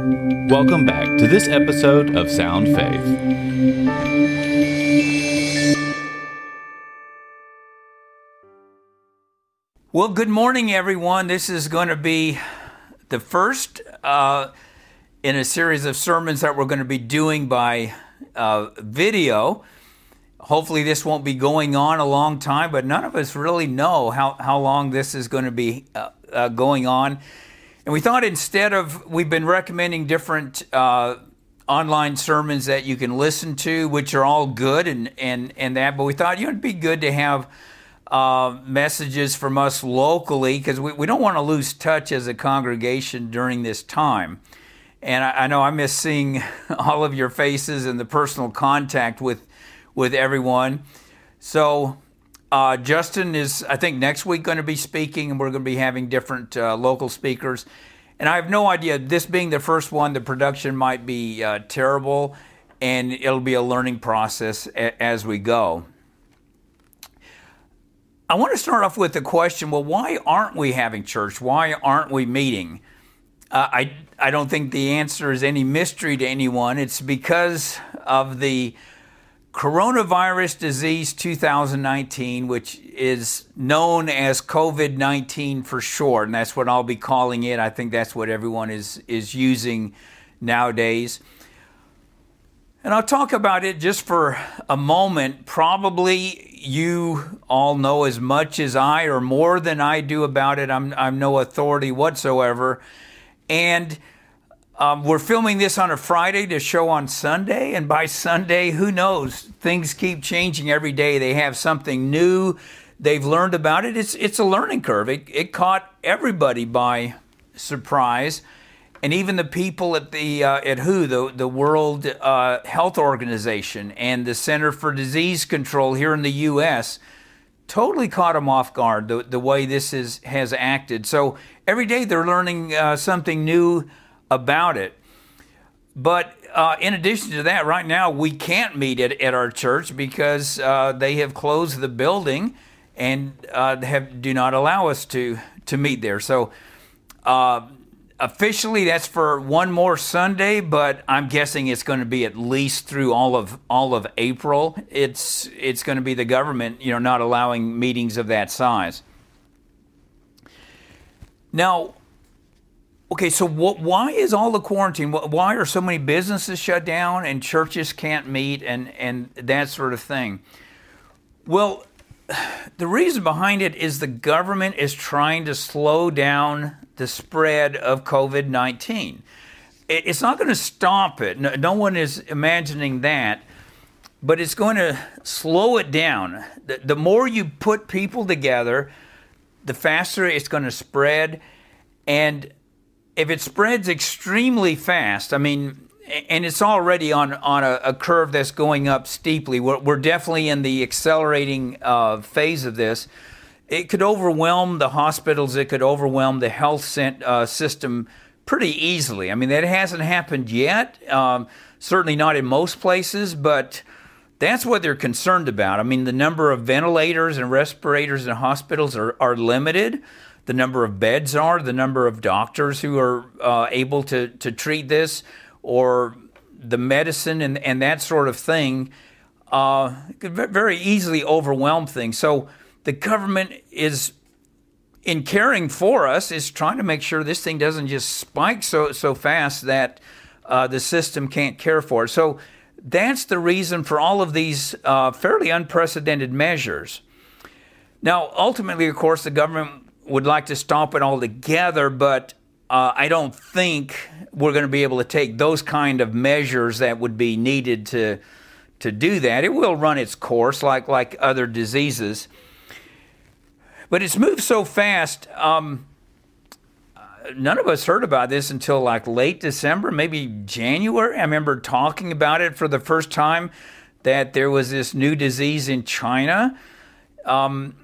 Welcome back to this episode of Sound Faith. Well, good morning, everyone. This is going to be the first uh, in a series of sermons that we're going to be doing by uh, video. Hopefully, this won't be going on a long time, but none of us really know how, how long this is going to be uh, uh going on. And we thought instead of, we've been recommending different uh, online sermons that you can listen to, which are all good and, and, and that, but we thought, you know, it'd be good to have uh, messages from us locally because we, we don't want to lose touch as a congregation during this time. And I, I, know I miss seeing all of your faces and the personal contact with with everyone. So uh, Justin is, I think, next week going to be speaking, and we're going to be having different uh, local speakers. And I have no idea. This being the first one, the production might be uh, terrible, and it'll be a learning process a- as we go. I want to start off with the question well, why aren't we having church? Why aren't we meeting? Uh, I, I don't think the answer is any mystery to anyone. It's because of the coronavirus disease 2019, which is known as COVID 19 for short, and that's what I'll be calling it. I think that's what everyone is, is using nowadays. And I'll talk about it just for a moment. Probably you all know as much as I or more than I do about it. I'm, I'm no authority whatsoever. And um, we're filming this on a Friday to show on Sunday. And by Sunday, who knows? Things keep changing every day. They have something new. They've learned about it. It's, it's a learning curve. It, it caught everybody by surprise and even the people at the uh, at WHO, the the World uh, Health Organization, and the Center for Disease Control here in the U.S. totally caught them off guard the the way this is has acted. So every day they're learning uh, something new about it. But uh, in addition to that, right now we can't meet at, at our church because uh, they have closed the building and uh, have do not allow us to to meet there. So officially that's for one more Sunday, but I'm guessing it's going to be at least through all of all of April. It's it's going to be the government, you know, not allowing meetings of that size. Now, okay, so what, why is all the quarantine? Why are so many businesses shut down and churches can't meet and and that sort of thing? Well, the reason behind it is the government is trying to slow down the spread of COVID 19. It's not going to stop it. No, no, one is imagining that, but it's going to slow it down. The, the more you put people together, the faster it's going to spread. And if it spreads extremely fast, I mean, and it's already on on a, a curve that's going up steeply. We're, we're definitely in the accelerating uh, phase of this it could overwhelm the hospitals, it could overwhelm the health uh, system pretty easily. I mean, that hasn't happened yet, um, certainly not in most places, but that's what they're concerned about. I mean, the number of ventilators and respirators in hospitals are, are limited. The number of beds are, the number of doctors who are uh, able to, to treat this, or the medicine and, and that sort of thing, uh, could very easily overwhelm things. So, the government is in caring for us is trying to make sure this thing doesn't just spike so so fast that uh, the system can't care for it. So that's the reason for all of these uh, fairly unprecedented measures. Now, ultimately, of course, the government would like to stop it altogether, but uh, I don't think we're going to be able to take those kind of measures that would be needed to to do that. It will run its course, like like other diseases. But it's moved so fast. Um, none of us heard about this until like late December, maybe January. I remember talking about it for the first time that there was this new disease in China um,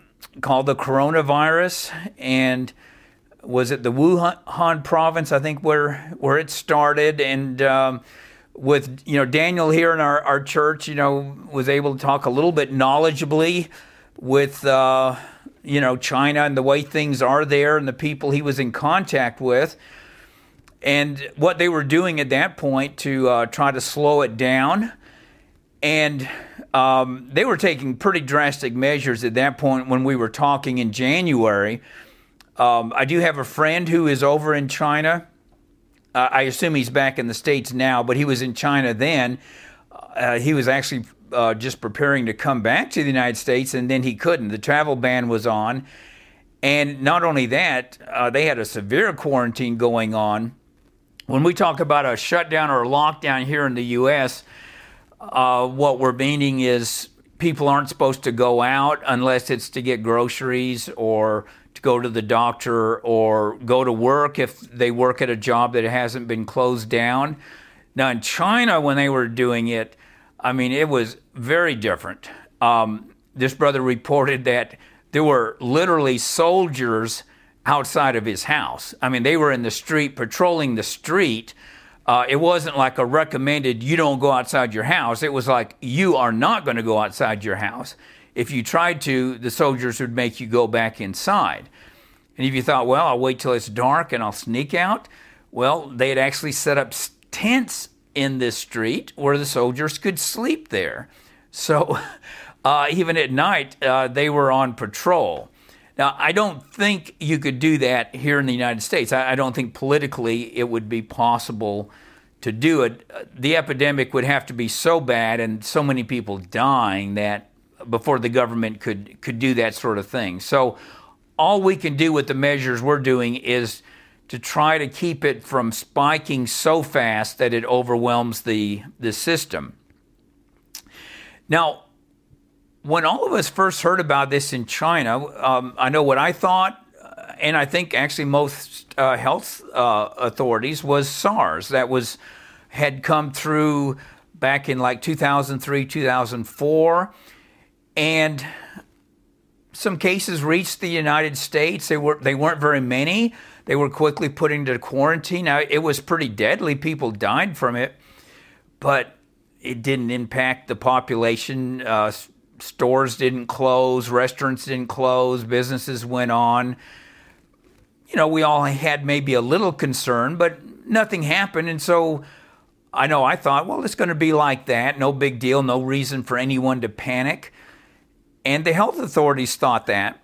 called the coronavirus, and was it the Wuhan province? I think where where it started, and um, with you know Daniel here in our, our church, you know, was able to talk a little bit knowledgeably with. Uh, you know, China and the way things are there and the people he was in contact with. and what they were doing at that point to uh, try to slow it down. And um, they were taking pretty drastic measures at that point when we were talking in January. Um, I do have a friend who is over in China. Uh, I assume he's back in the States now, but he was in China then. Uh, he was actually uh, just preparing to come back to the United States, and then he couldn't. The travel ban was on. And not only that, uh, they had a severe quarantine going on. When we talk about a shutdown or a lockdown here in the U.S., uh, what we're meaning is people aren't supposed to go out unless it's to get groceries or to go to the doctor or go to work if they work at a job that hasn't been closed down. Now, in China, when they were doing it, I mean, it was very different. Um, this brother reported that there were literally soldiers outside of his house. I mean, they were in the street patrolling the street. Uh, it wasn't like a recommended, you don't go outside your house. It was like, you are not going to go outside your house. If you tried to, the soldiers would make you go back inside. And if you thought, well, I'll wait till it's dark and I'll sneak out, well, they had actually set up tents in this street where the soldiers could sleep there. So uh, even at night, uh, they were on patrol. Now, I don't think you could do that here in the United States. I, I don't think politically it would be possible to do it. Uh, the epidemic would have to be so bad and so many people dying that before the government could could do that sort of thing. So all we can do with the measures we're doing is to try to keep it from spiking so fast that it overwhelms the the system. Now, when all of us first heard about this in China, um, I know what I thought, and I think actually most uh, health uh, authorities was SARS. That was had come through back in like 2003, 2004, and some cases reached the United States. They were they weren't very many. They were quickly put into quarantine. Now it was pretty deadly. People died from it, but it didn't impact the population. Uh, stores didn't close, restaurants didn't close, businesses went on. You know, we all had maybe a little concern, but nothing happened. And so I know I thought, well, it's going to be like that. No big deal. No reason for anyone to panic. And the health authorities thought that.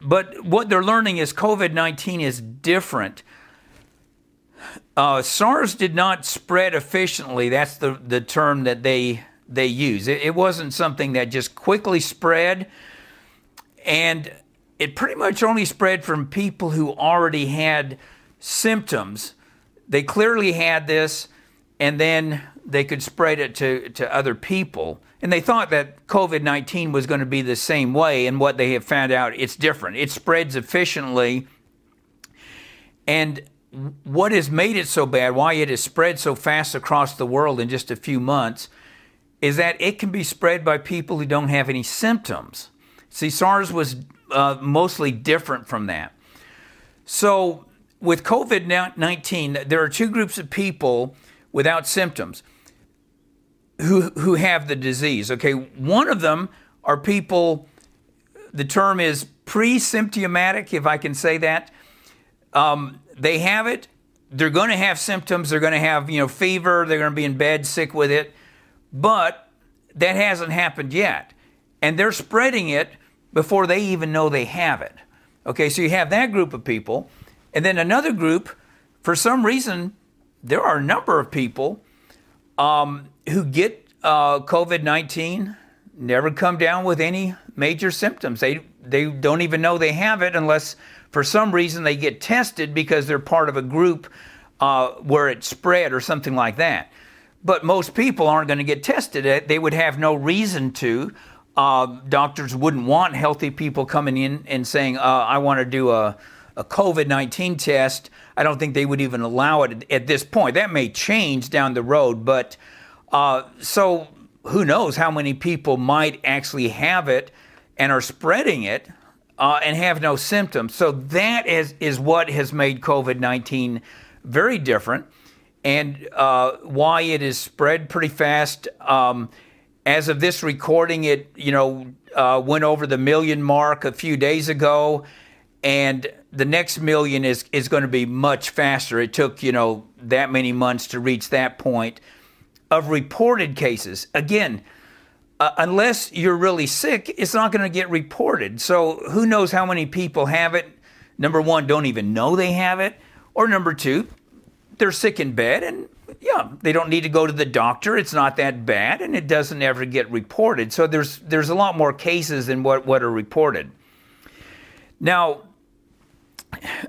But what they're learning is COVID 19 is different. Uh, SARS did not spread efficiently. That's the, the term that they they use. It, it wasn't something that just quickly spread, and it pretty much only spread from people who already had symptoms. They clearly had this, and then they could spread it to, to other people. And they thought that COVID 19 was going to be the same way, and what they have found out, it's different. It spreads efficiently. And what has made it so bad, why it has spread so fast across the world in just a few months, is that it can be spread by people who don't have any symptoms. See, SARS was uh, mostly different from that. So, with COVID 19, there are two groups of people without symptoms who, who have the disease. Okay, one of them are people, the term is pre symptomatic, if I can say that. Um, they have it, they're going to have symptoms, they're going to have, you know, fever, they're going to be in bed sick with it but that hasn't happened yet. And they're spreading it before they even know they have it. Okay, so you have that group of people. And then another group, for some reason, there are a number of people um, who get uh, COVID 19, never come down with any major symptoms. They, they don't even know they have it unless for some reason they get tested because they're part of a group uh, where it spread or something like that. But most people aren't going to get tested. They would have no reason to. Uh, doctors wouldn't want healthy people coming in and saying, uh, I want to do a, a COVID 19 test. I don't think they would even allow it at this point. That may change down the road, but uh, so who knows how many people might actually have it and are spreading it uh, and have no symptoms. So that is, is what has made COVID 19 very different and uh, why it is spread pretty fast. Um, as of this recording, it you know uh, went over the million mark a few days ago, and the next million is is going to be much faster. It took you know that many months to reach that point of reported cases. Again, uh, unless you're really sick, it's not going to get reported. So who knows how many people have it? Number one, don't even know they have it, or number two, they're sick in bed and yeah, they don't need to go to the doctor. It's not that bad, and it doesn't ever get reported. So there's there's a lot more cases than what what are reported. Now,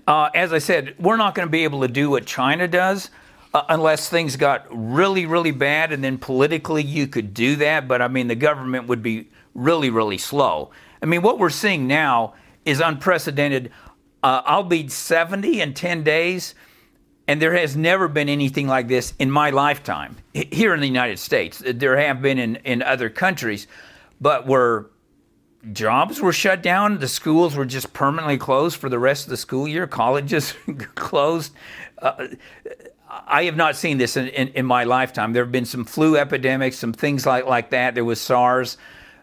uh, as I said, we're not going to be able to do what China does uh, unless things got really, really bad, and then politically you could do that. But I mean, the government would be really, really slow. I mean, what we're seeing now is unprecedented. Uh, I'll be 70 in 10 days, and there has never been anything like this in my lifetime here in the United States. There have been in, in other countries, but where jobs were shut down, the schools were just permanently closed for the rest of the school year, colleges closed. Uh, I have not seen this in, in, in, my lifetime. There have been some flu epidemics, some things like, like that. There was SARS,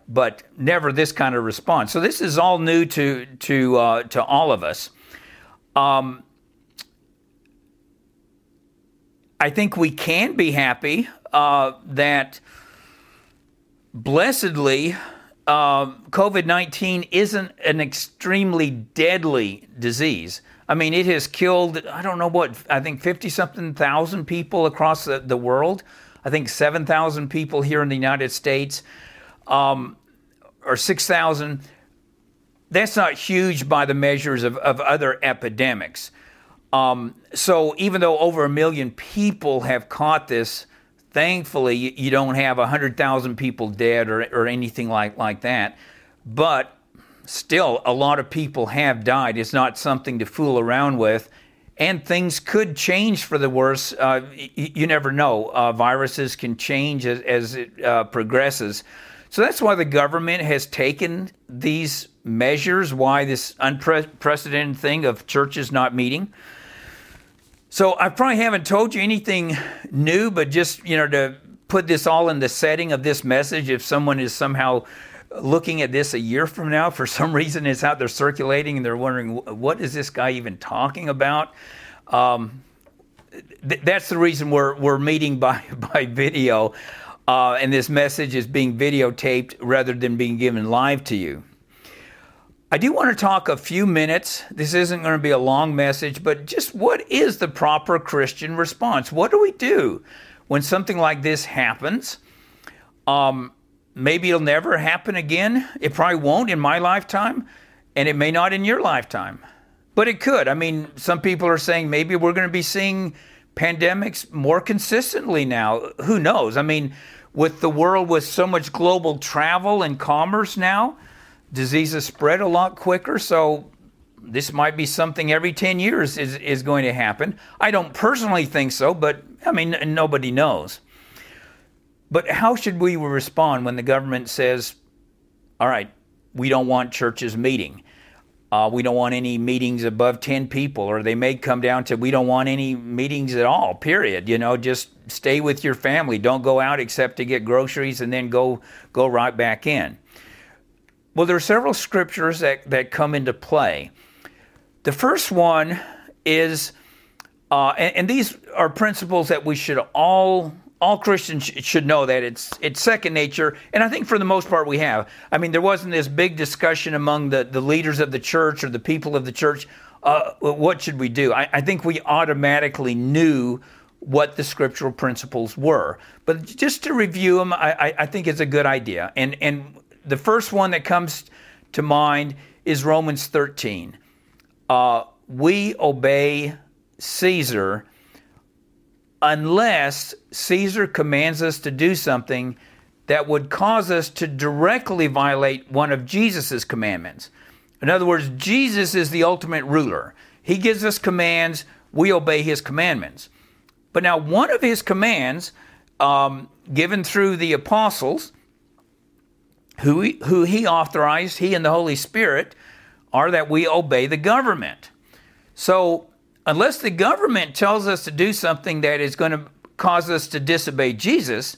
but never this kind of response. So this is all new to to uh, to all of us. Um, I think we can be happy uh, that blessedly uh, COVID 19 isn't an extremely deadly disease. I mean, it has killed, I don't know what, I think 50 something thousand people across the, the world. I think 7,000 people here in the United States, um, or 6,000. That's not huge by the measures of, of other epidemics. Um, so even though over a million people have caught this, thankfully you don't have 100,000 people dead or, or anything like, like that. But still, a lot of people have died. It's not something to fool around with. And things could change for the worse. Uh, y- you never know. Uh, viruses can change as, as it uh, progresses. So that's why the government has taken these measures, why this unprecedented thing of churches not meeting. So I probably haven't told you anything new, but just, you know, to put this all in the setting of this message, if someone is somehow looking at this a year from now, for some reason it's out there circulating and they're wondering, what is this guy even talking about? Um, th- that's the reason we're, we're meeting by, by video. Uh, and this message is being videotaped rather than being given live to you. I do want to talk a few minutes. This isn't going to be a long message, but just what is the proper Christian response? What do we do when something like this happens? Um, maybe it'll never happen again. It probably won't in my lifetime, and it may not in your lifetime. But it could. I mean, some people are saying maybe we're going to be seeing pandemics more consistently now. Who knows? I mean, with the world with so much global travel and commerce now, diseases spread a lot quicker. So this might be something every 10 years is, is going to happen. I don't personally think so, but I mean, nobody knows. But how should we respond when the government says, all right, we don't want churches meeting? Uh, we don't want any meetings above 10 people, or they may come down to we don't want any meetings at all, period. You know, just stay with your family. Don't go out except to get groceries and then go, go right back in. Well, there are several scriptures that, that come into play. The first one is, uh, and, and these are principles that we should all all Christians should know that it's it's second nature, and I think for the most part we have. I mean, there wasn't this big discussion among the, the leaders of the church or the people of the church. Uh, what should we do? I, I, think we automatically knew what the scriptural principles were, but just to review them, I, I think it's a good idea. And and the first one that comes to mind is Romans 13. Uh, we obey Caesar unless Caesar commands us to do something that would cause us to directly violate one of Jesus' commandments. In other words, Jesus is the ultimate ruler. He gives us commands, we obey his commandments. But now, one of his commands, um, given through the apostles, who he, who he authorized, he and the Holy Spirit, are that we obey the government. So, unless the government tells us to do something that is going to cause us to disobey Jesus,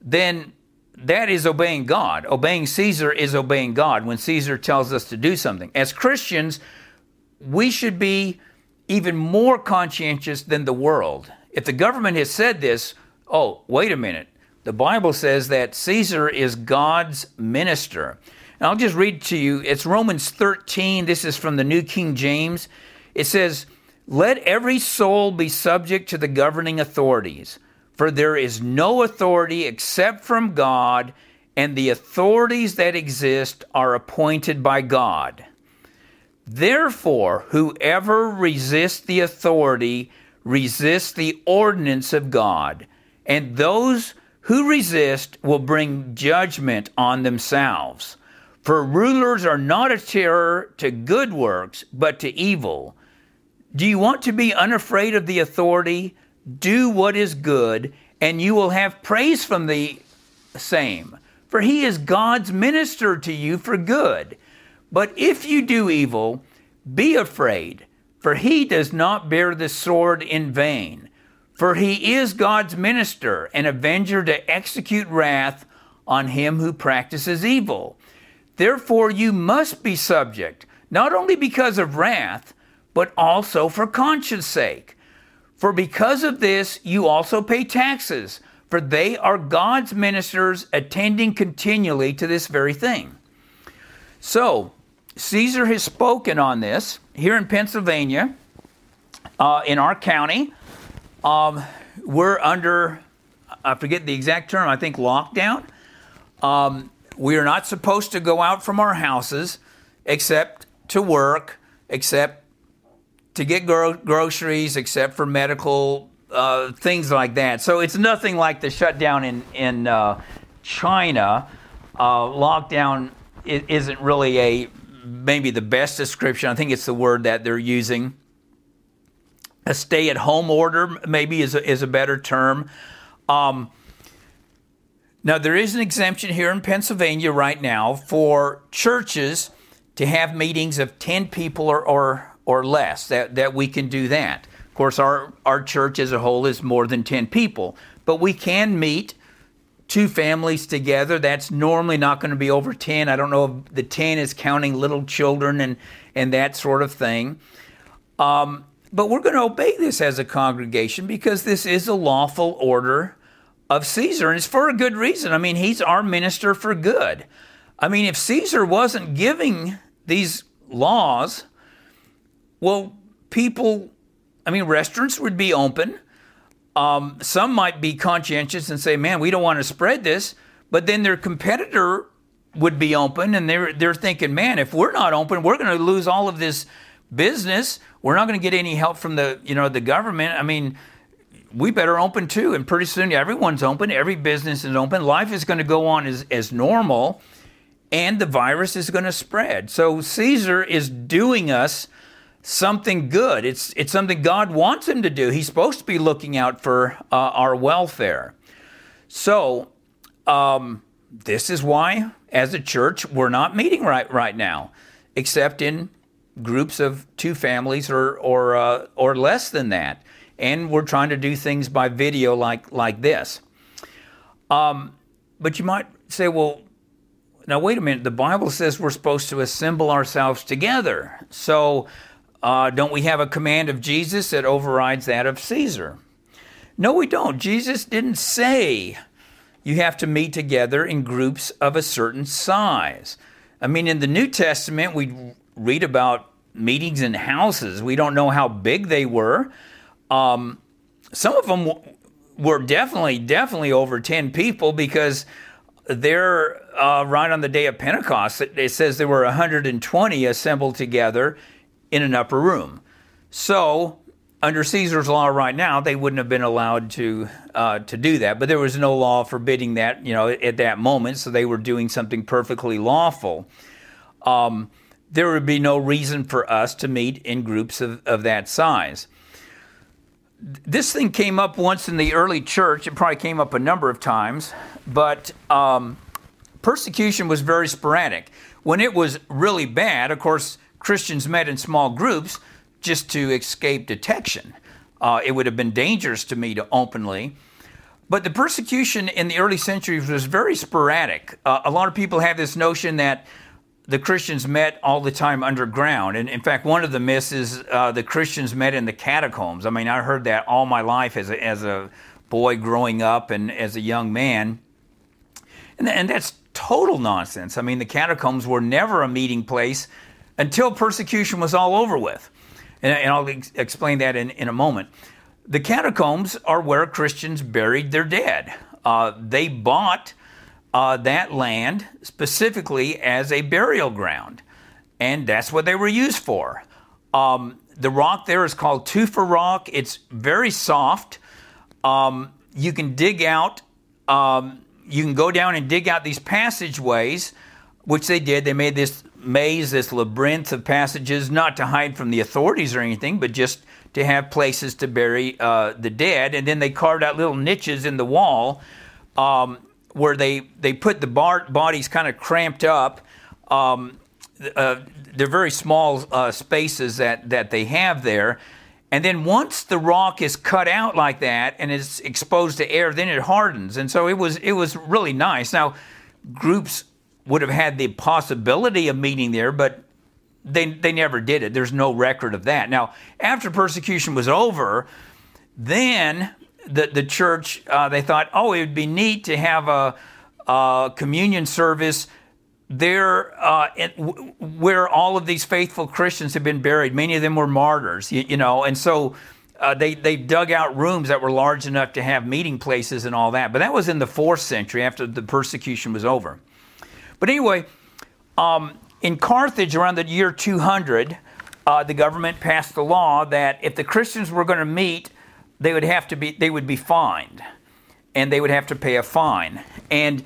then that is obeying God. Obeying Caesar is obeying God when Caesar tells us to do something. As Christians, we should be even more conscientious than the world. If the government has said this, oh, wait a minute. The Bible says that Caesar is God's minister. And I'll just read to you. It's Romans 13. This is from the New King James. It says, Let every soul be subject to the governing authorities, for there is no authority except from God, and the authorities that exist are appointed by God. Therefore, whoever resists the authority resists the ordinance of God, and those who resist will bring judgment on themselves. For rulers are not a terror to good works, but to evil. Do you want to be unafraid of the authority? Do what is good, and you will have praise from the same. For he is God's minister to you for good. But if you do evil, be afraid, for he does not bear the sword in vain. For he is God's minister, an avenger to execute wrath on him who practices evil. Therefore, you must be subject, not only because of wrath, but also for conscience sake. For because of this, you also pay taxes, for they are God's ministers attending continually to this very thing. So, Caesar has spoken on this here in Pennsylvania, uh, in our county. Um, we're under, I forget the exact term, I think lockdown. Um, we are not supposed to go out from our houses except to work, except to get gro- groceries, except for medical uh, things like that. So it's nothing like the shutdown in, in uh, China. Uh, lockdown isn't really a maybe the best description. I think it's the word that they're using. A stay at home order, maybe, is a, is a better term. Um, now, there is an exemption here in Pennsylvania right now for churches to have meetings of 10 people or, or, or less, that, that we can do that. Of course, our, our church as a whole is more than 10 people, but we can meet two families together. That's normally not going to be over 10. I don't know if the 10 is counting little children and, and that sort of thing. Um, but we're going to obey this as a congregation because this is a lawful order of Caesar, and it's for a good reason. I mean, he's our minister for good. I mean, if Caesar wasn't giving these laws, well, people, I mean, restaurants would be open um, some might be conscientious and say, man, we don't want to spread this. But then their competitor would be open and they're, they're thinking, man, if we're not open, we're going to lose all of this business. We're not going to get any help from the, you know, the government. I mean, we better open too. And pretty soon everyone's open. Every business is open. Life is going to go on as, as normal and the virus is going to spread. So Caesar is doing us something good. It's, it's something God wants him to do. He's supposed to be looking out for uh, our welfare. So, um, this is why, as a church, we're not meeting right, right now, except in groups of two families or, or, uh, or less than that. And we're trying to do things by video like, like this. Um, but you might say, well, now wait a minute. The Bible says we're supposed to assemble ourselves together. So, uh, don't we have a command of Jesus that overrides that of Caesar? No, we don't. Jesus didn't say you have to meet together in groups of a certain size. I mean, in the New Testament, we read about meetings in houses. We don't know how big they were. Um, some of them were definitely, definitely over 10 people because they're uh, right on the day of Pentecost. It, it says there were 120 assembled together in an upper room. So, under Caesar's law right now, they wouldn't have been allowed to uh, to do that. But there was no law forbidding that, you know, at that moment. So they were doing something perfectly lawful. Um, there would be no reason for us to meet in groups of, of that size. This thing came up once in the early church. It probably came up a number of times, but um, persecution was very sporadic. When it was really bad, of course, Christians met in small groups just to escape detection. Uh, it would have been dangerous to meet openly. But the persecution in the early centuries was very sporadic. Uh, a lot of people have this notion that the Christians met all the time underground. And in fact, one of the myths is uh, the Christians met in the catacombs. I mean, I heard that all my life as a, as a boy growing up and as a young man. And, and that's total nonsense. I mean, the catacombs were never a meeting place until persecution was all over with. And, and I'll ex- explain that in, in a moment. The catacombs are where Christians buried their dead. Uh, they bought uh, that land specifically as a burial ground, and that's what they were used for. Um, the rock there is called tufa rock. It's very soft. Um, you can dig out, um, you can go down and dig out these passageways, which they did. They made this maze, this labyrinth of passages, not to hide from the authorities or anything, but just to have places to bury uh, the dead. And then they carved out little niches in the wall um, where they, they put the bar- bodies kind of cramped up. Um, uh, they're very small uh, spaces that, that they have there. And then once the rock is cut out like that and is exposed to air, then it hardens. And so it was it was really nice. Now, groups would have had the possibility of meeting there, but they they never did it. There's no record of that. Now, after persecution was over, then the the church uh, they thought, oh, it would be neat to have a, a communion service there uh, where all of these faithful Christians have been buried. Many of them were martyrs, you, you know, and so. Uh, they they dug out rooms that were large enough to have meeting places and all that, but that was in the fourth century after the persecution was over. But anyway, um, in Carthage around the year 200, uh, the government passed a law that if the Christians were going to meet, they would have to be they would be fined, and they would have to pay a fine. And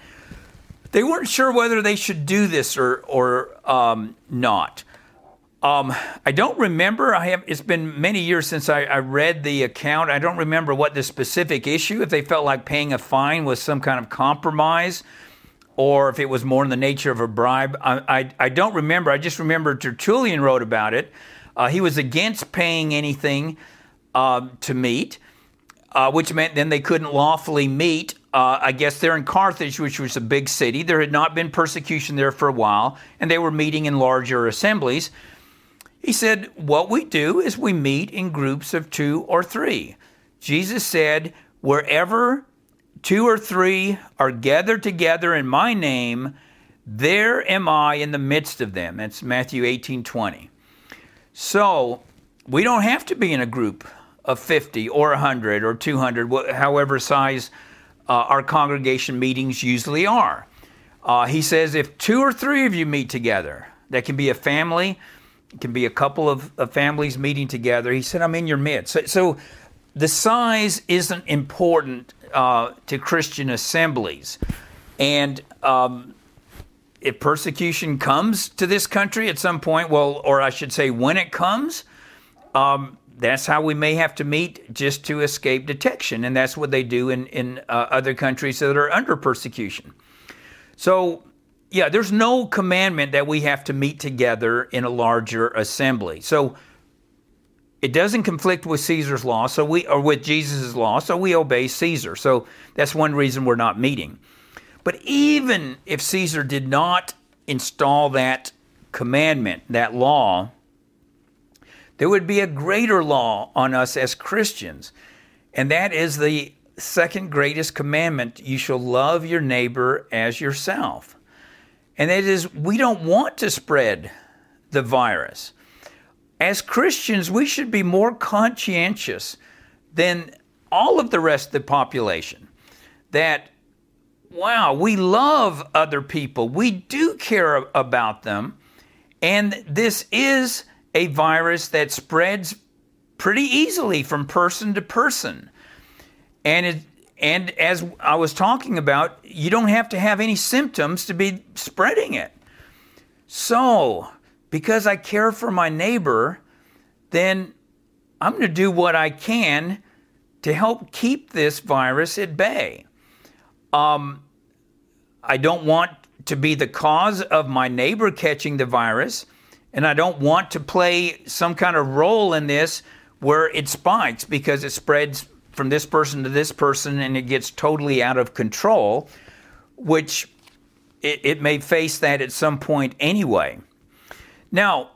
they weren't sure whether they should do this or or um, not. Um, I don't remember. I have. It's been many years since I, I, read the account. I don't remember what the specific issue. If they felt like paying a fine was some kind of compromise, or if it was more in the nature of a bribe. I, I, I don't remember. I just remember Tertullian wrote about it. Uh, he was against paying anything uh, to meet, uh, which meant then they couldn't lawfully meet. Uh, I guess they're in Carthage, which was a big city. There had not been persecution there for a while, and they were meeting in larger assemblies. He said, What we do is we meet in groups of two or three. Jesus said, Wherever two or three are gathered together in my name, there am I in the midst of them. That's Matthew 18 20. So we don't have to be in a group of 50 or 100 or 200, however size uh, our congregation meetings usually are. Uh, he says, if two or three of you meet together, that can be a family, can be a couple of, of families meeting together. He said, I'm in your midst. So, so the size isn't important uh, to Christian assemblies. And um, if persecution comes to this country at some point, well, or I should say, when it comes, um, that's how we may have to meet just to escape detection. And that's what they do in, in uh, other countries that are under persecution. So yeah, there's no commandment that we have to meet together in a larger assembly. So it doesn't conflict with Caesar's law, so we or with Jesus' law, so we obey Caesar. So that's one reason we're not meeting. But even if Caesar did not install that commandment, that law, there would be a greater law on us as Christians, and that is the second greatest commandment you shall love your neighbor as yourself and that is we don't want to spread the virus. As Christians, we should be more conscientious than all of the rest of the population that, wow, we love other people, we do care about them, and this is a virus that spreads pretty easily from person to person. And it, and as I was talking about, you don't have to have any symptoms to be spreading it. So, because I care for my neighbor, then I'm going to do what I can to help keep this virus at bay. Um, I don't want to be the cause of my neighbor catching the virus, and I don't want to play some kind of role in this where it spikes because it spreads from this person to this person and it gets totally out of control, which it, it may face that at some point anyway. Now,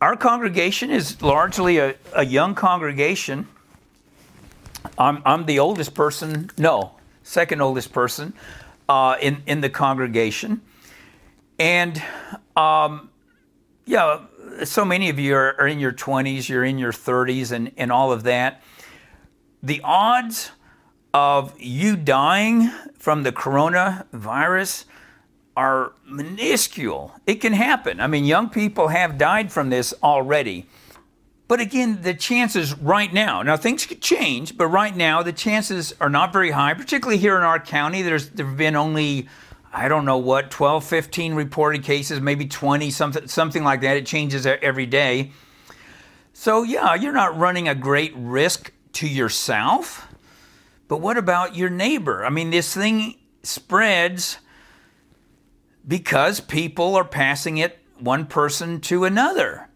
our congregation is largely a, a young congregation. I'm, I'm the oldest person, no, second oldest person uh, in, in the congregation. And um, yeah, so many of you are, are in your 20s, you're in your 30s, and, and all of that. The odds of you dying from the coronavirus are minuscule. It can happen. I mean, young people have died from this already. But again, the chances right now, now things could change, but right now the chances are not very high, particularly here in our county. There's there have been only I don't know what 12, 15 reported cases, maybe 20, something something like that. It changes every day. So yeah, you're not running a great risk to yourself. But what about your neighbor? I mean, this thing spreads because people are passing it one person to another.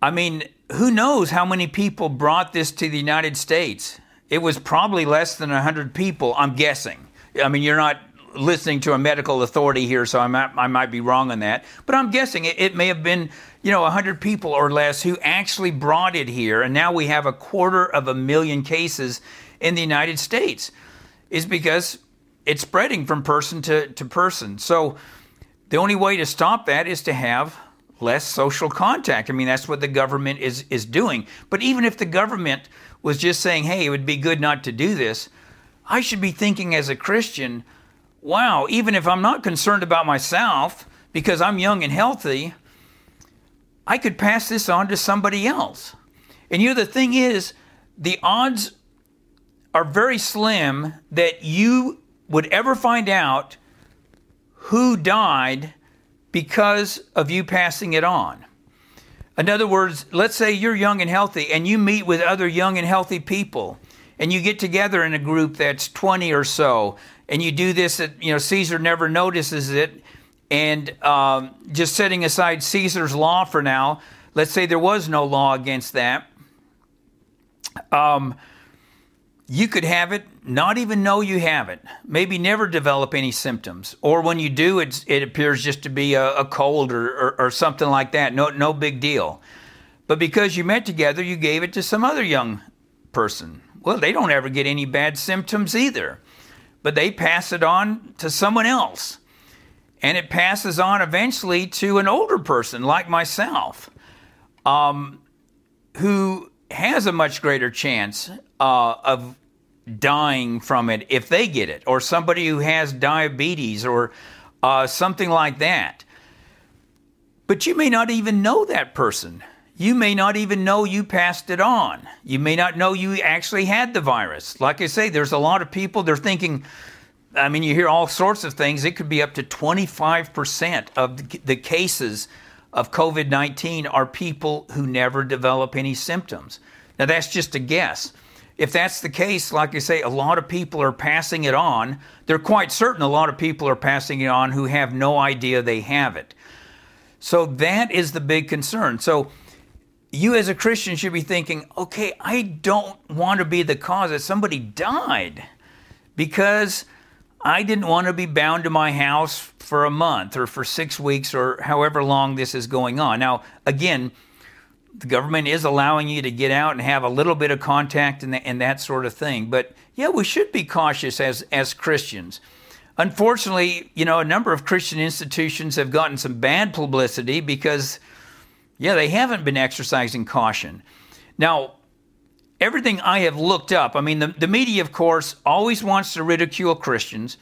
I mean, who knows how many people brought this to the United States? It was probably less than 100 people, I'm guessing. I mean, you're not listening to a medical authority here, so I might, I might be wrong on that. But I'm guessing it, it may have been, you know, 100 people or less who actually brought it here. And now we have a quarter of a million cases in the United States, is because it's spreading from person to, to person. So the only way to stop that is to have less social contact. I mean, that's what the government is, is doing. But even if the government was just saying, hey, it would be good not to do this, I should be thinking as a Christian, wow, even if I'm not concerned about myself because I'm young and healthy, I could pass this on to somebody else. And you know, the thing is, the odds are very slim that you would ever find out who died because of you passing it on. In other words, let's say you're young and healthy and you meet with other young and healthy people and you get together in a group that's 20 or so and you do this at, you know, Caesar never notices it. And um, just setting aside Caesar's law for now, let's say there was no law against that. Um, you could have it, not even know you have it, maybe never develop any symptoms, or when you do, it appears just to be a, a cold or, or, or, something like that. No, no big deal. But because you met together, you gave it to some other young person. Well, they don't ever get any bad symptoms either, but they pass it on to someone else. And it passes on eventually to an older person like myself, um, who has a much greater chance uh, of dying from it if they get it, or somebody who has diabetes or uh, something like that. But you may not even know that person. You may not even know you passed it on. You may not know you actually had the virus. Like I say, there's a lot of people, they're thinking, I mean, you hear all sorts of things. It could be up to 25% of the cases of COVID 19 are people who never develop any symptoms. Now, that's just a guess. If that's the case, like I say, a lot of people are passing it on. They're quite certain a lot of people are passing it on who have no idea they have it. So that is the big concern. So you as a Christian should be thinking, okay, I don't want to be the cause that somebody died because I didn't want to be bound to my house for a month or for six weeks or however long this is going on. Now, again, the government is allowing you to get out and have a little bit of contact and, and that sort of thing. But yeah, we should be cautious as, as Christians. Unfortunately, you know, a number of Christian institutions have gotten some bad publicity because, yeah, they haven't been exercising caution. Now, everything I have looked up, I mean, the, the media, of course, always wants to ridicule Christians.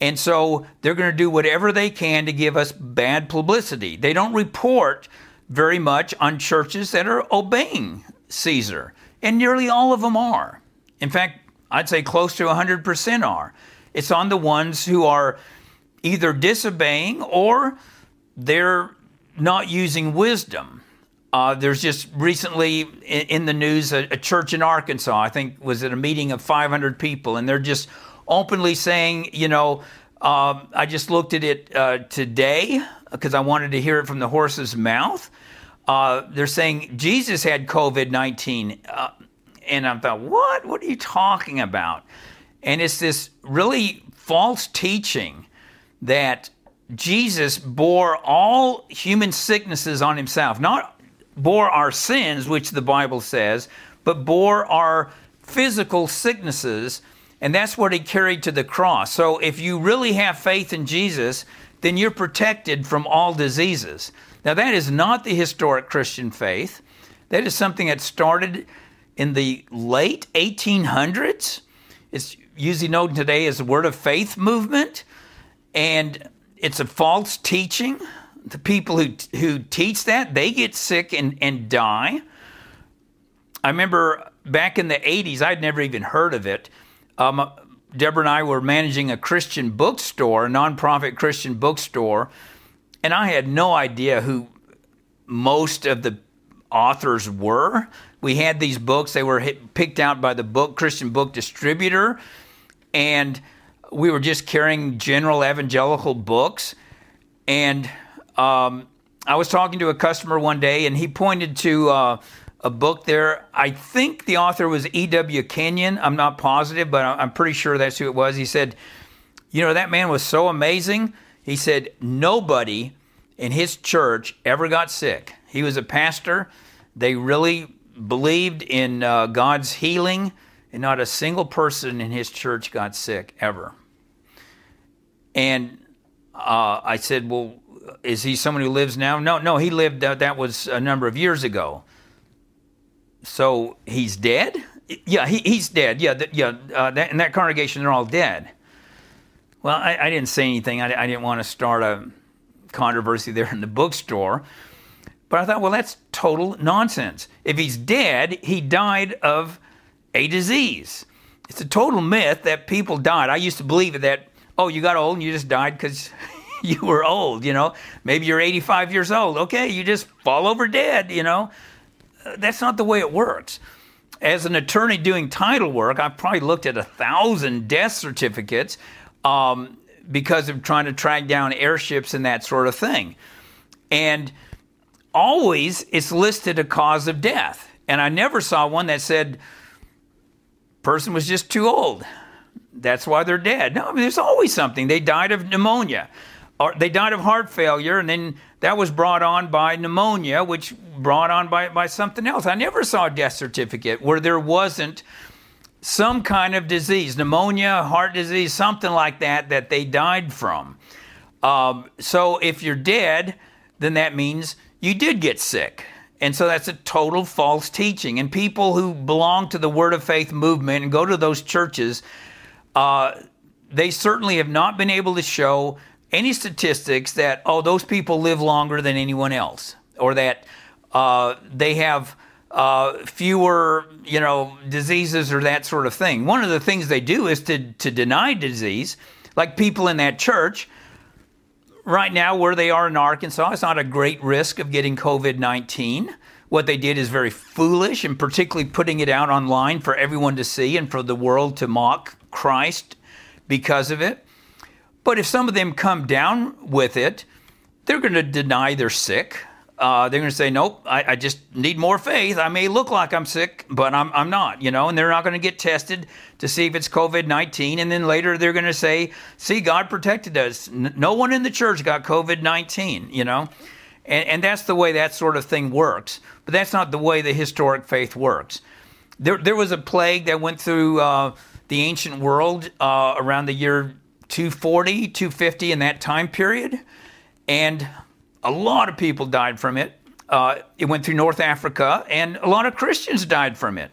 And so they're going to do whatever they can to give us bad publicity. They don't report very much on churches that are obeying Caesar, and nearly all of them are. In fact, I'd say close to 100% are. It's on the ones who are either disobeying or they're not using wisdom. Uh, there's just recently in, in the news a, a, church in Arkansas, I think, was at a meeting of 500 people, and they're just openly saying, you know, uh, I just looked at it uh, today because I wanted to hear it from the horse's mouth. Uh, they're saying Jesus had COVID 19. Uh, and I thought, what? What are you talking about? And it's this really false teaching that Jesus bore all human sicknesses on himself, not bore our sins, which the Bible says, but bore our physical sicknesses, and that's what he carried to the cross. So if you really have faith in Jesus, then you're protected from all diseases. Now, that is not the historic Christian faith. That is something that started in the late 1800s. It's usually known today as the Word of Faith movement, and it's a false teaching. The people who, who teach that, they get sick and, and die. I remember back in the 80s, I'd never even heard of it. Um, Deborah and I were managing a Christian bookstore, a nonprofit Christian bookstore, and I had no idea who most of the authors were. We had these books, they were hit, picked out by the book Christian book distributor, and we were just carrying general evangelical books. And um, I was talking to a customer one day, and he pointed to uh, a book there. I think the author was E.W. Kenyon. I'm not positive, but I'm pretty sure that's who it was. He said, You know, that man was so amazing. He said, Nobody in his church ever got sick. He was a pastor. They really believed in uh, God's healing, and not a single person in his church got sick ever. And uh, I said, Well, is he someone who lives now? No, no, he lived, uh, that was a number of years ago. So he's dead? Yeah, he, he's dead. Yeah, th- yeah. Uh, that, in that congregation, they're all dead. Well, I, I didn't say anything. I, I, didn't want to start a controversy there in the bookstore. But I thought, well, that's total nonsense. If he's dead, he died of a disease. It's a total myth that people died. I used to believe that, oh, you got old and you just died because you were old, you know. Maybe you're 85 years old. Okay, you just fall over dead, you know that's not the way it works. As an attorney doing title work, I've probably looked at a thousand death certificates um, because of trying to track down heirships and that sort of thing. And always it's listed a cause of death. And I never saw one that said, person was just too old. That's why they're dead. No, I mean, there's always something. They died of pneumonia or they died of heart failure, and then that was brought on by pneumonia, which brought on by, by something else. I never saw a death certificate where there wasn't some kind of disease, pneumonia, heart disease, something like that, that they died from. Um, so if you're dead, then that means you did get sick. And so that's a total false teaching. And people who belong to the Word of Faith movement and go to those churches, uh, they certainly have not been able to show any statistics that, oh, those people live longer than anyone else, or that uh, they have uh, fewer, you know, diseases or that sort of thing. One of the things they do is to, to deny disease, like people in that church. Right now, where they are in Arkansas, it's not a great risk of getting COVID 19. What they did is very foolish, and particularly putting it out online for everyone to see and for the world to mock Christ because of it. But if some of them come down with it, they're going to deny they're sick. Uh, they're going to say, nope, I, I, just need more faith. I may look like I'm sick, but I'm, I'm not, you know, and they're not going to get tested to see if it's COVID 19. And then later they're going to say, see, God protected us. no one in the church got COVID 19, you know, and, and, that's the way that sort of thing works. But that's not the way the historic faith works. There, there was a plague that went through uh, the ancient world uh, around the year 240, 250 in that time period. And a lot of people died from it. Uh, it went through North Africa, and a lot of Christians died from it.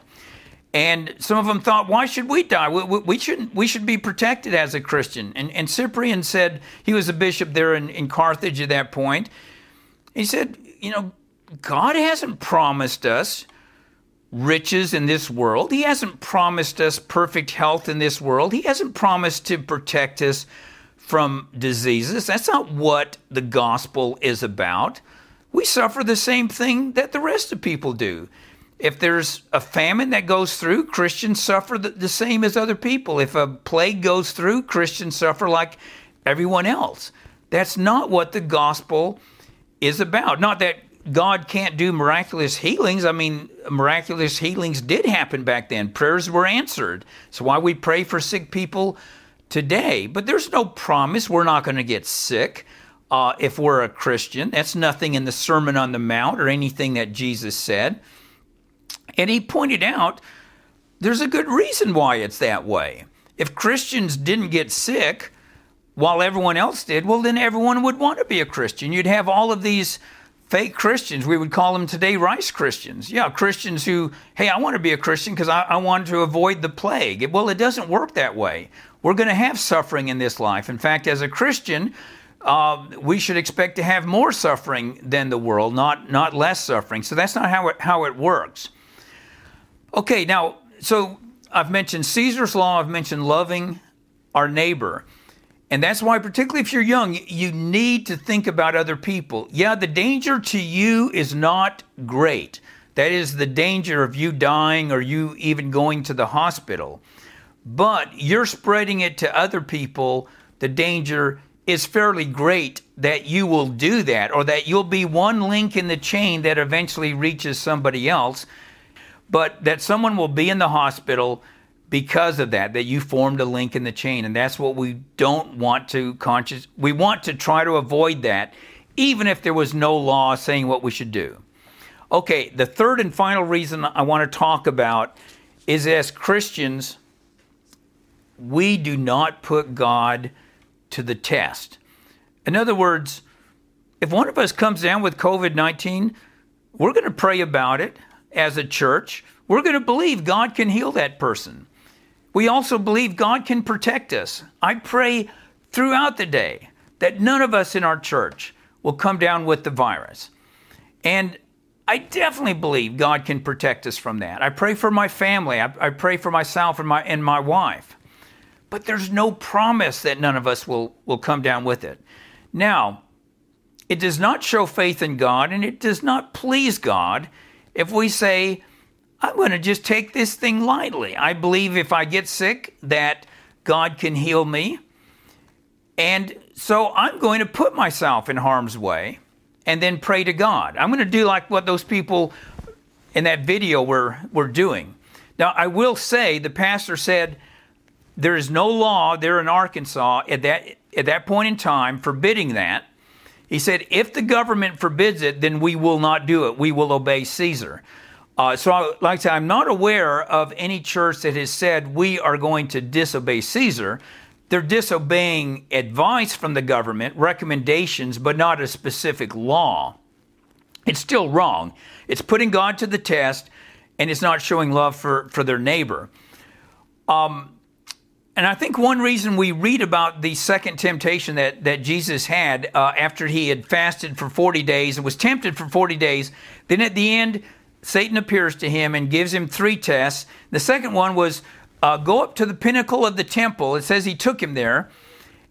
And some of them thought, why should we die? We, we, we shouldn't. We should be protected as a Christian. And, and Cyprian said he was a bishop there in, in Carthage at that point. He said, you know, God hasn't promised us riches in this world. He hasn't promised us perfect health in this world. He hasn't promised to protect us from diseases. That's not what the gospel is about. We suffer the same thing that the rest of people do. If there's a famine that goes through, Christians suffer the, the same as other people. If a plague goes through, Christians suffer like everyone else. That's not what the gospel is about. Not that God can't do miraculous healings. I mean, miraculous healings did happen back then. Prayers were answered. So why we pray for sick people today. But there's no promise we're not going to get sick uh, if we're a Christian. That's nothing in the Sermon on the Mount or anything that Jesus said. And he pointed out there's a good reason why it's that way. If Christians didn't get sick while everyone else did, well, then everyone would want to be a Christian. You'd have all of these fake Christians. We would call them today rice Christians. Yeah, Christians who, hey, I want to be a Christian because I, I want to avoid the plague. Well, it doesn't work that way. We're going to have suffering in this life. In fact, as a Christian, uh, we should expect to have more suffering than the world, not not less suffering. So that's not how it how it works. Okay, now so I've mentioned Caesar's law. I've mentioned loving our neighbor. And that's why, particularly if you're young, you need to think about other people. Yeah, the danger to you is not great. That is the danger of you dying or you even going to the hospital. But you're spreading it to other people. The danger is fairly great that you will do that or that you'll be one link in the chain that eventually reaches somebody else. But that someone will be in the hospital because of that that you formed a link in the chain and that's what we don't want to conscious we want to try to avoid that even if there was no law saying what we should do okay the third and final reason i want to talk about is as christians we do not put god to the test in other words if one of us comes down with covid-19 we're going to pray about it as a church we're going to believe god can heal that person we also believe God can protect us. I pray throughout the day that none of us in our church will come down with the virus. And I definitely believe God can protect us from that. I pray for my family. I, I, pray for myself and my and my wife. But there's no promise that none of us will, will come down with it. Now, it does not show faith in God and it does not please God if we say, I'm going to just take this thing lightly. I believe if I get sick that God can heal me. And so I'm going to put myself in harm's way and then pray to God. I'm going to do like what those people in that video were, were doing. Now, I will say the pastor said there is no law there in Arkansas at that, at that point in time forbidding that. He said, if the government forbids it, then we will not do it. We will obey Caesar. Uh, so, I, like I say, I'm not aware of any church that has said we are going to disobey Caesar. They're disobeying advice from the government, recommendations, but not a specific law. It's still wrong. It's putting God to the test, and it's not showing love for, for their neighbor. Um, and I think one reason we read about the second temptation that, that Jesus had uh, after he had fasted for 40 days and was tempted for 40 days, then at the end, Satan appears to him and gives him three tests. The second one was uh, go up to the pinnacle of the temple. It says he took him there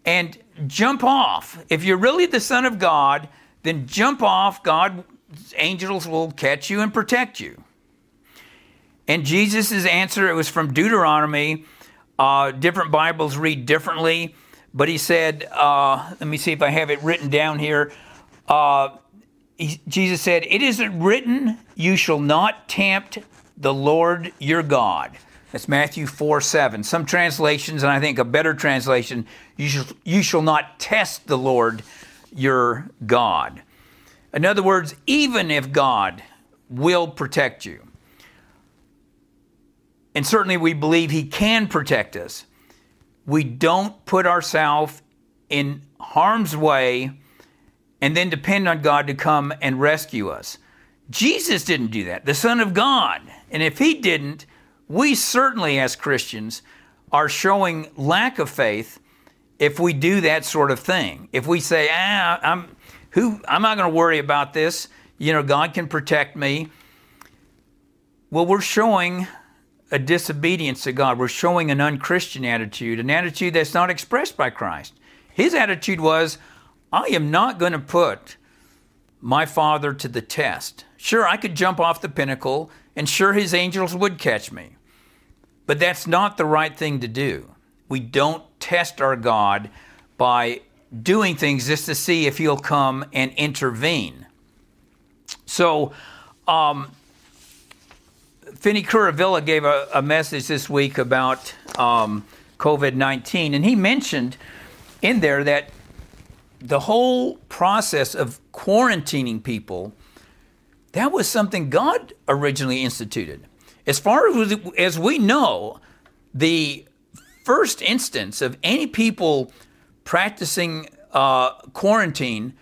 and jump off. If you're really the Son of God, then jump off. God's angels will catch you and protect you. And Jesus' answer, it was from Deuteronomy. Uh, different Bibles read differently, but he said, uh, let me see if I have it written down here. Uh, he, Jesus said, It isn't written, you shall not tempt the Lord your God. That's Matthew 4 7. Some translations, and I think a better translation, you shall, you shall not test the Lord your God. In other words, even if God will protect you, and certainly we believe He can protect us, we don't put ourselves in harm's way and then depend on God to come and rescue us. Jesus didn't do that, the Son of God. And if He didn't, we certainly, as Christians, are showing lack of faith if we do that sort of thing. If we say, ah, I'm, who, I'm not going to worry about this, you know, God can protect me. Well, we're showing a disobedience to God. We're showing an unchristian attitude, an attitude that's not expressed by Christ. His attitude was, I am not going to put my father to the test. Sure, I could jump off the pinnacle, and sure, his angels would catch me. But that's not the right thing to do. We don't test our God by doing things just to see if he'll come and intervene. So, um, Finny Kuruvilla gave a, a, message this week about um, COVID 19. And he mentioned in there that the whole process of quarantining people, that was something God originally instituted. As far as, as we know, the first instance of any people practicing uh, quarantine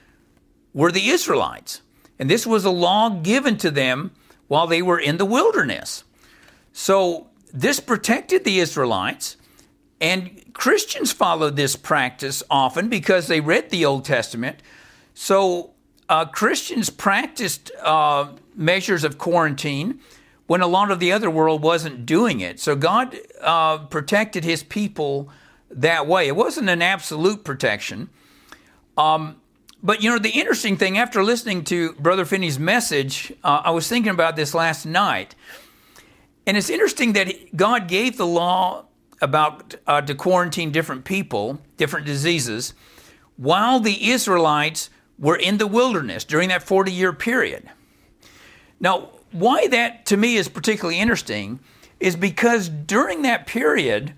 were the Israelites. And this was a law given to them while they were in the wilderness. So this protected the Israelites. And Christians followed this practice often because they read the Old Testament. So uh, Christians practiced uh, measures of quarantine when a lot of the other world wasn't doing it. So God uh, protected his people that way. It wasn't an absolute protection. Um, but you know, the interesting thing, after listening to Brother Finny's message, uh, I was thinking about this last night. And it's interesting that God gave the law about uh, to quarantine different people, different diseases, while the Israelites were in the wilderness during that 40 year period. Now, why that to me is particularly interesting is because during that period,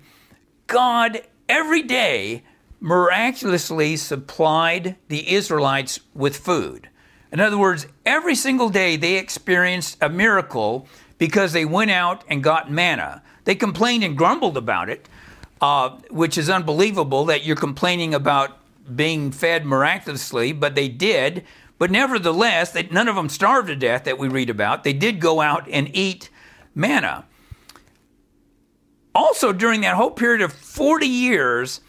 God every day miraculously supplied the Israelites with food. In other words, every single day they experienced a miracle because they went out and got manna. They complained and grumbled about it, uh, which is unbelievable that you're complaining about being fed miraculously, but they did. But nevertheless, they, none of them starved to death that we read about. They did go out and eat manna. Also, during that whole period of 40 years,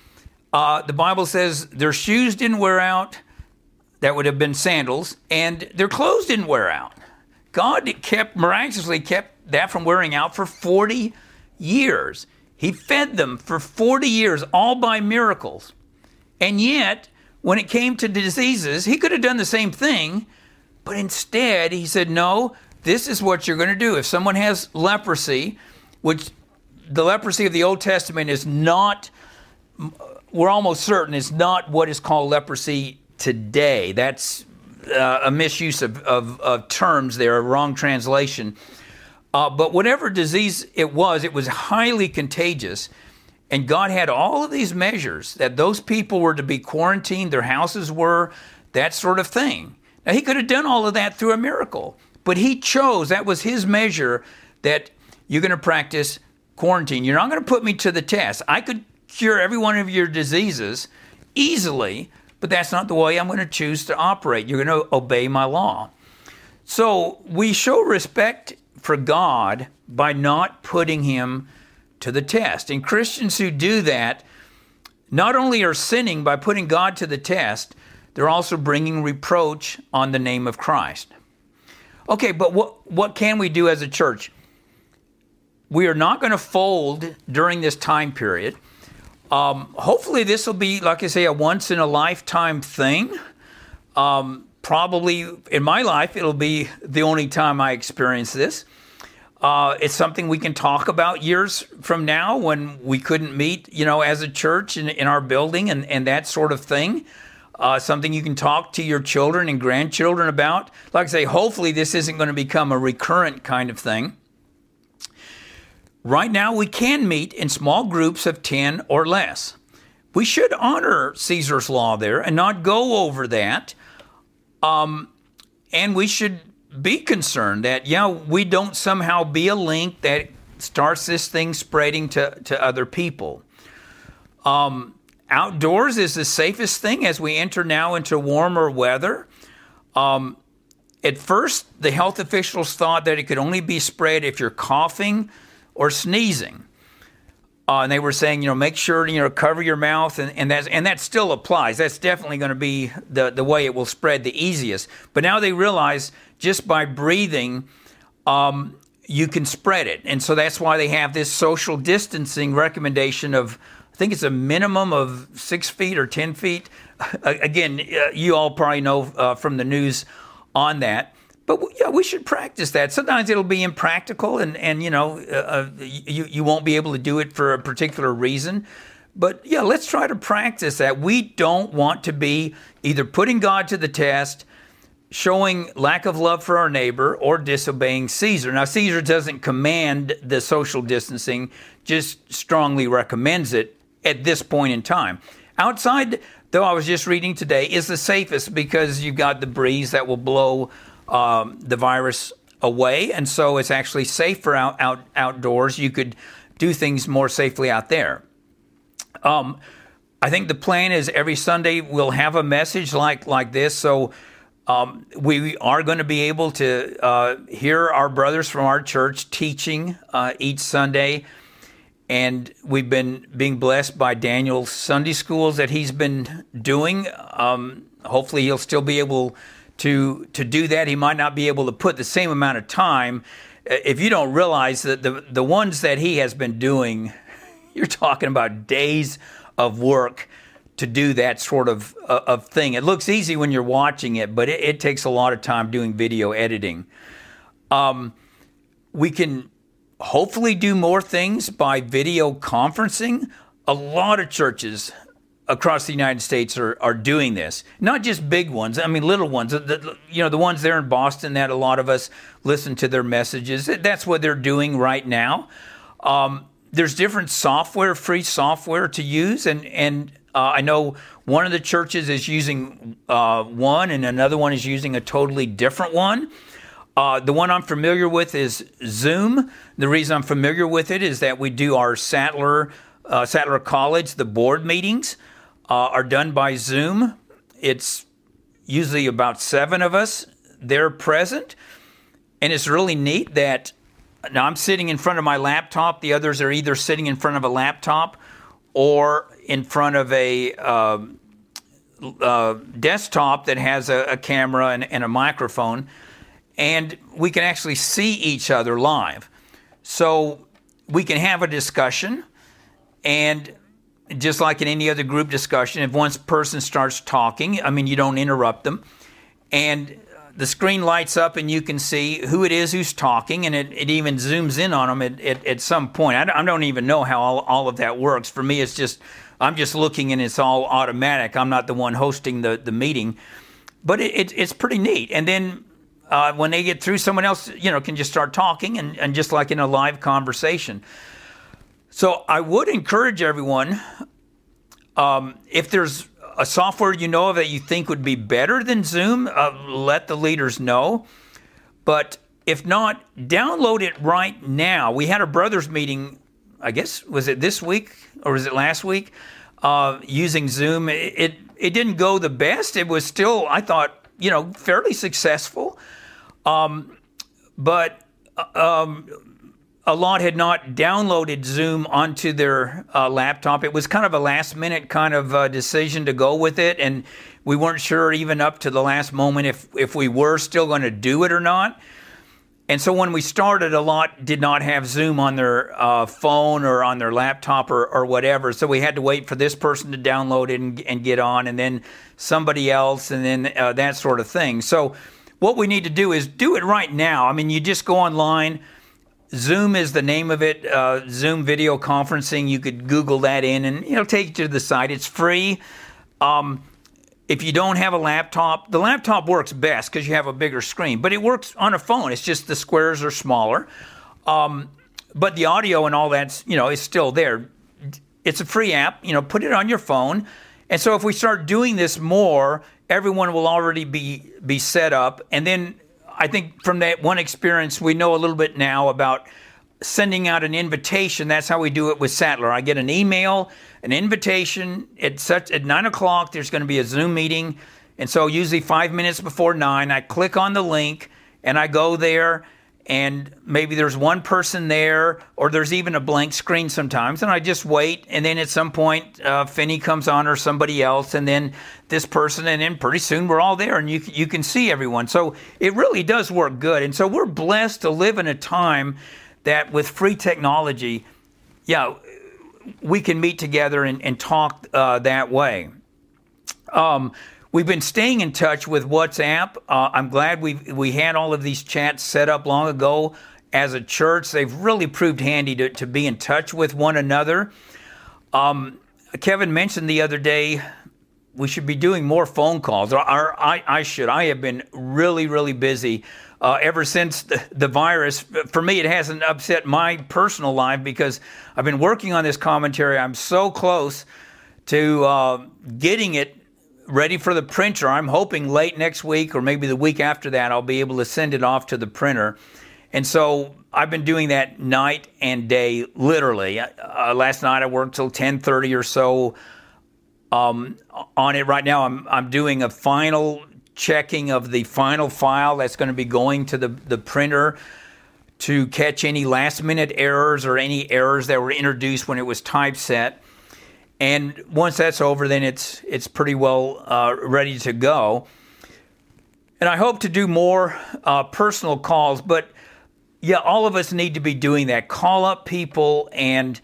uh, the Bible says their shoes didn't wear out. That would have been sandals, and their clothes didn't wear out. God kept miraculously kept that from wearing out for 40 years. He fed them for 40 years, all by miracles. And yet, when it came to diseases, he could have done the same thing, but instead he said, No, this is what you're going to do. If someone has leprosy, which the leprosy of the Old Testament is not, we're almost certain, is not what is called leprosy today. That's uh, a misuse of, of, of, terms there, a wrong translation. Uh, but whatever disease it was, it was highly contagious. And God had all of these measures that those people were to be quarantined, their houses were, that sort of thing. Now, He could have done all of that through a miracle, but He chose, that was His measure, that you're going to practice quarantine. You're not going to put me to the test. I could cure every one of your diseases easily, but that's not the way I'm going to choose to operate. You're going to obey my law. So we show respect for God by not putting Him to the test. And Christians who do that not only are sinning by putting God to the test, they're also bringing reproach on the name of Christ. Okay, but what, what can we do as a church? We are not going to fold during this time period. Um, hopefully, this will be, like I say, a once in a lifetime thing. Um, probably in my life, it'll be the only time I experience this. Uh, it's something we can talk about years from now when we couldn't meet, you know, as a church in, in our building and, and that sort of thing. Uh, something you can talk to your children and grandchildren about. Like I say, hopefully this isn't going to become a recurrent kind of thing. Right now, we can meet in small groups of 10 or less. We should honor Caesar's law there and not go over that. Um, and we should be concerned that, yeah, we don't somehow be a link that starts this thing spreading to, to other people. Um, outdoors is the safest thing as we enter now into warmer weather. Um, at first, the health officials thought that it could only be spread if you're coughing or sneezing. Uh, and they were saying, you know, make sure you know cover your mouth, and, and that and that still applies. That's definitely going to be the the way it will spread the easiest. But now they realize just by breathing, um, you can spread it, and so that's why they have this social distancing recommendation of. I think it's a minimum of six feet or ten feet. Again, uh, you all probably know uh, from the news on that. But yeah, we should practice that. Sometimes it'll be impractical, and and you know, uh, uh, you you won't be able to do it for a particular reason. But yeah, let's try to practice that. We don't want to be either putting God to the test, showing lack of love for our neighbor, or disobeying Caesar. Now, Caesar doesn't command the social distancing; just strongly recommends it at this point in time. Outside, though, I was just reading today, is the safest because you've got the breeze that will blow um, the virus away, and so it's actually safer out, out outdoors. You could do things more safely out there. Um, I think the plan is every Sunday we'll have a message like like this. So um, we are going to be able to uh, hear our brothers from our church teaching uh, each Sunday. And we've been being blessed by Daniel's Sunday schools that he's been doing. Um, hopefully, he'll still be able to to do that. He might not be able to put the same amount of time. If you don't realize that the the ones that he has been doing, you're talking about days of work to do that sort of uh, of thing. It looks easy when you're watching it, but it, it takes a lot of time doing video editing. Um, we can hopefully do more things by video conferencing. A lot of churches across the United States are, are doing this. Not just big ones. I mean, little ones. The, you know, the ones there in Boston that a lot of us listen to their messages. That's what they're doing right now. Um, there's different software, free software to use, and and uh, I know one of the churches is using uh, one, and another one is using a totally different one. Uh, the one I'm familiar with is Zoom. The reason I'm familiar with it is that we do our Sattler uh, Sattler College, the board meetings uh, are done by Zoom. It's usually about seven of us there present, and it's really neat that now I'm sitting in front of my laptop. The others are either sitting in front of a laptop or in front of a uh, uh, desktop that has a, a camera and, and, a microphone, and we can actually see each other live. So we can have a discussion, and just like in any other group discussion, if one person starts talking, I mean, you don't interrupt them, and the screen lights up and you can see who it is who's talking, and it, it even zooms in on them at, at, at some point. I, I, don't even know how all, all of that works. For me, it's just, I'm just looking and it's all automatic. I'm not the one hosting the, the meeting. But it, it it's pretty neat. And then uh, when they get through, someone else, you know, can just start talking and, and just like in a live conversation. So I would encourage everyone, um, if there's a software you know of that you think would be better than Zoom, uh, let the leaders know. But if not, download it right now. We had a brothers meeting, I guess, was it this week or was it last week, uh, using Zoom. It, it, it didn't go the best. It was still, I thought, you know, fairly successful. Um, but uh, um, a lot had not downloaded Zoom onto their uh, laptop. It was kind of a last minute kind of uh, decision to go with it, and we weren't sure even up to the last moment if if we were still going to do it or not. And so when we started, a lot did not have Zoom on their uh, phone or on their laptop or, or, whatever. So we had to wait for this person to download it and, and get on, and then somebody else, and then uh, that sort of thing. So what we need to do is do it right now. I mean, you just go online Zoom is the name of it. Uh, Zoom video conferencing. You could Google that in, and it'll take you to the site. It's free. Um, if you don't have a laptop, the laptop works best because you have a bigger screen. But it works on a phone. It's just the squares are smaller. Um, but the audio and all that's you know is still there. It's a free app. You know, put it on your phone. And so if we start doing this more, everyone will already be be set up, and then I think from that one experience, we know a little bit now about sending out an invitation. That's how we do it with Sattler. I get an email, an invitation at such at nine o'clock. There's going to be a Zoom meeting, and so usually five minutes before nine, I click on the link and I go there and maybe there's one person there, or there's even a blank screen sometimes, and I just wait. And then at some point, uh, Finny comes on, or somebody else, and then this person, and then pretty soon we're all there, and you you can see everyone. So it really does work good, and so we're blessed to live in a time that with free technology, yeah, we can meet together and, and talk uh, that way. Um, We've been staying in touch with WhatsApp. Uh, I'm glad we we had all of these chats set up long ago as a church. They've really proved handy to, to be in touch with one another. Um, Kevin mentioned the other day we should be doing more phone calls. Or, or I, I, should. I have been really, really busy uh, ever since the, the, virus. For me, it hasn't upset my personal life because I've been working on this commentary. I'm so close to uh, getting it ready for the printer. I'm hoping late next week or maybe the week after that, I'll be able to send it off to the printer. And so I've been doing that night and day, literally. Uh, last night I worked till 10:30 or so um, on it. Right now, I'm I'm doing a final checking of the final file that's going to be going to the, the printer to catch any last minute errors or any errors that were introduced when it was typeset. And once that's over, then it's it's pretty well uh, ready to go. And I hope to do more uh, personal calls, but yeah, all of us need to be doing that. Call up people and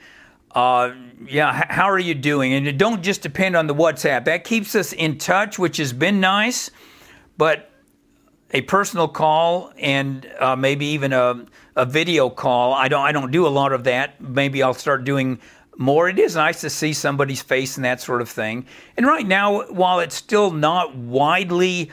uh, yeah, how are you doing? And don't just depend on the WhatsApp. That keeps us in touch, which has been nice. But a personal call and uh, maybe even a, a video call. I don't I don't do a lot of that. Maybe I'll start doing more. It is nice to see somebody's face and that sort of thing. And right now, while it's still not widely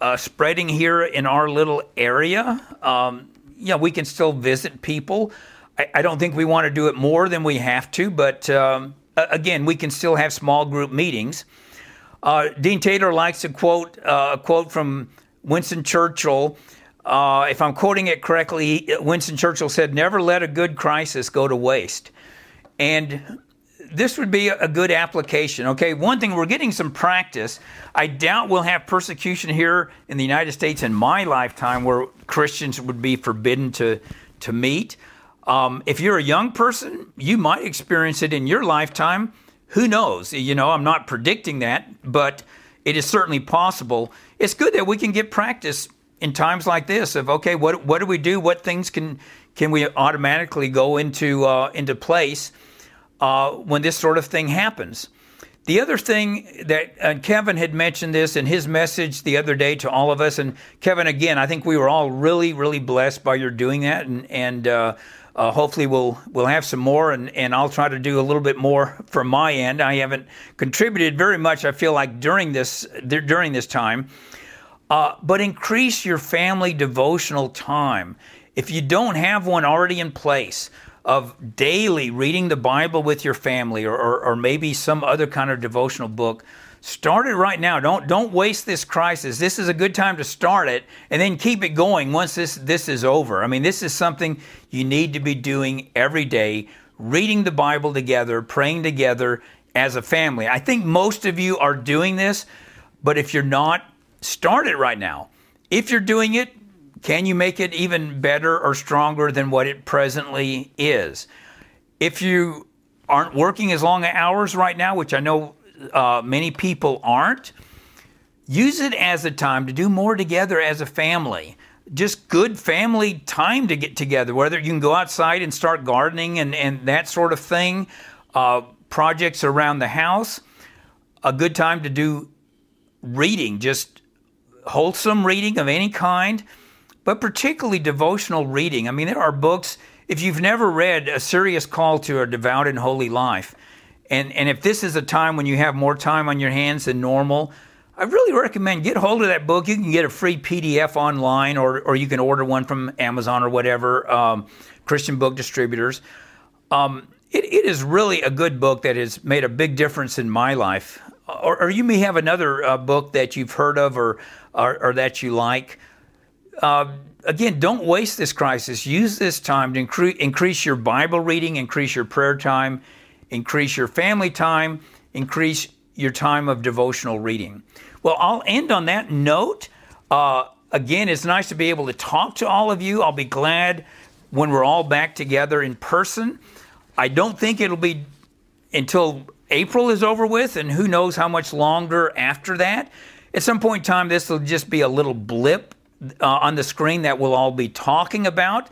uh, spreading here in our little area, um, you know, we can still visit people. I, I, don't think we want to do it more than we have to, but um, again, we can still have small group meetings. Uh, Dean Taylor likes to quote uh, a quote from Winston Churchill. Uh, if I'm quoting it correctly, Winston Churchill said, Never let a good crisis go to waste. And this would be a good application. Okay, one thing, we're getting some practice. I doubt we'll have persecution here in the United States in my lifetime where Christians would be forbidden to, to meet. Um, if you're a young person, you might experience it in your lifetime. Who knows? You know, I'm not predicting that, but it is certainly possible. It's good that we can get practice in times like this of okay, what what do we do? What things can can we automatically go into uh, into place uh, when this sort of thing happens? The other thing that uh, Kevin had mentioned this in his message the other day to all of us, and Kevin, again, I think we were all really, really blessed by your doing that, and and uh, uh, hopefully, we'll we'll have some more, and, and I'll try to do a little bit more from my end. I haven't contributed very much. I feel like during this during this time, uh, but increase your family devotional time. If you don't have one already in place of daily reading the Bible with your family, or, or, or maybe some other kind of devotional book Start it right now. Don't don't waste this crisis. This is a good time to start it and then keep it going once this this is over. I mean, this is something you need to be doing every day, reading the Bible together, praying together as a family. I think most of you are doing this, but if you're not, start it right now. If you're doing it, can you make it even better or stronger than what it presently is? If you aren't working as long hours right now, which I know uh, many people aren't, use it as a time to do more together as a family. Just good family time to get together, whether you can go outside and start gardening and, and that sort of thing, uh, projects around the house, a good time to do reading, just wholesome reading of any kind, but particularly devotional reading. I mean, there are books, if you've never read A Serious Call to a Devout and Holy Life, and, and if this is a time when you have more time on your hands than normal, I really recommend get hold of that book. You can get a free PDF online, or, or you can order one from Amazon or whatever, um, Christian book distributors. Um, it, it is really a good book that has made a big difference in my life. Or, or you may have another uh, book that you've heard of or, or, or that you like. Uh, again, don't waste this crisis. Use this time to incre- increase your Bible reading, increase your prayer time, increase your family time, increase your time of devotional reading. Well, I'll end on that note. Uh, again, it's nice to be able to talk to all of you. I'll be glad when we're all back together in person. I don't think it'll be until April is over with, and who knows how much longer after that. At some point in time, this will just be a little blip uh, on the screen that we'll all be talking about.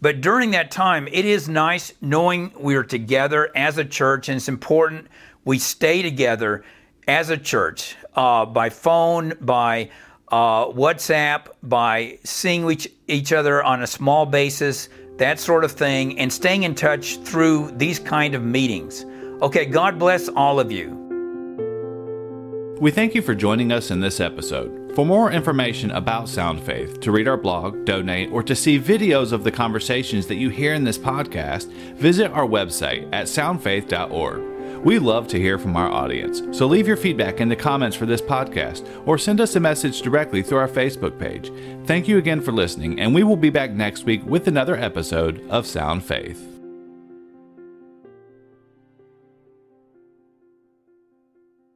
But during that time, it is nice knowing we're together as a church, and it's important we stay together as a church uh, by phone, by uh, WhatsApp, by seeing each, each other on a small basis, that sort of thing, and staying in touch through these kind of meetings. Okay, God bless all of you. We thank you for joining us in this episode. For more information about Sound Faith, to read our blog, donate, or to see videos of the conversations that you hear in this podcast, visit our website at soundfaith.org. We love to hear from our audience, so leave your feedback in the comments for this podcast or send us a message directly through our Facebook page. Thank you again for listening, and we will be back next week with another episode of Sound Faith.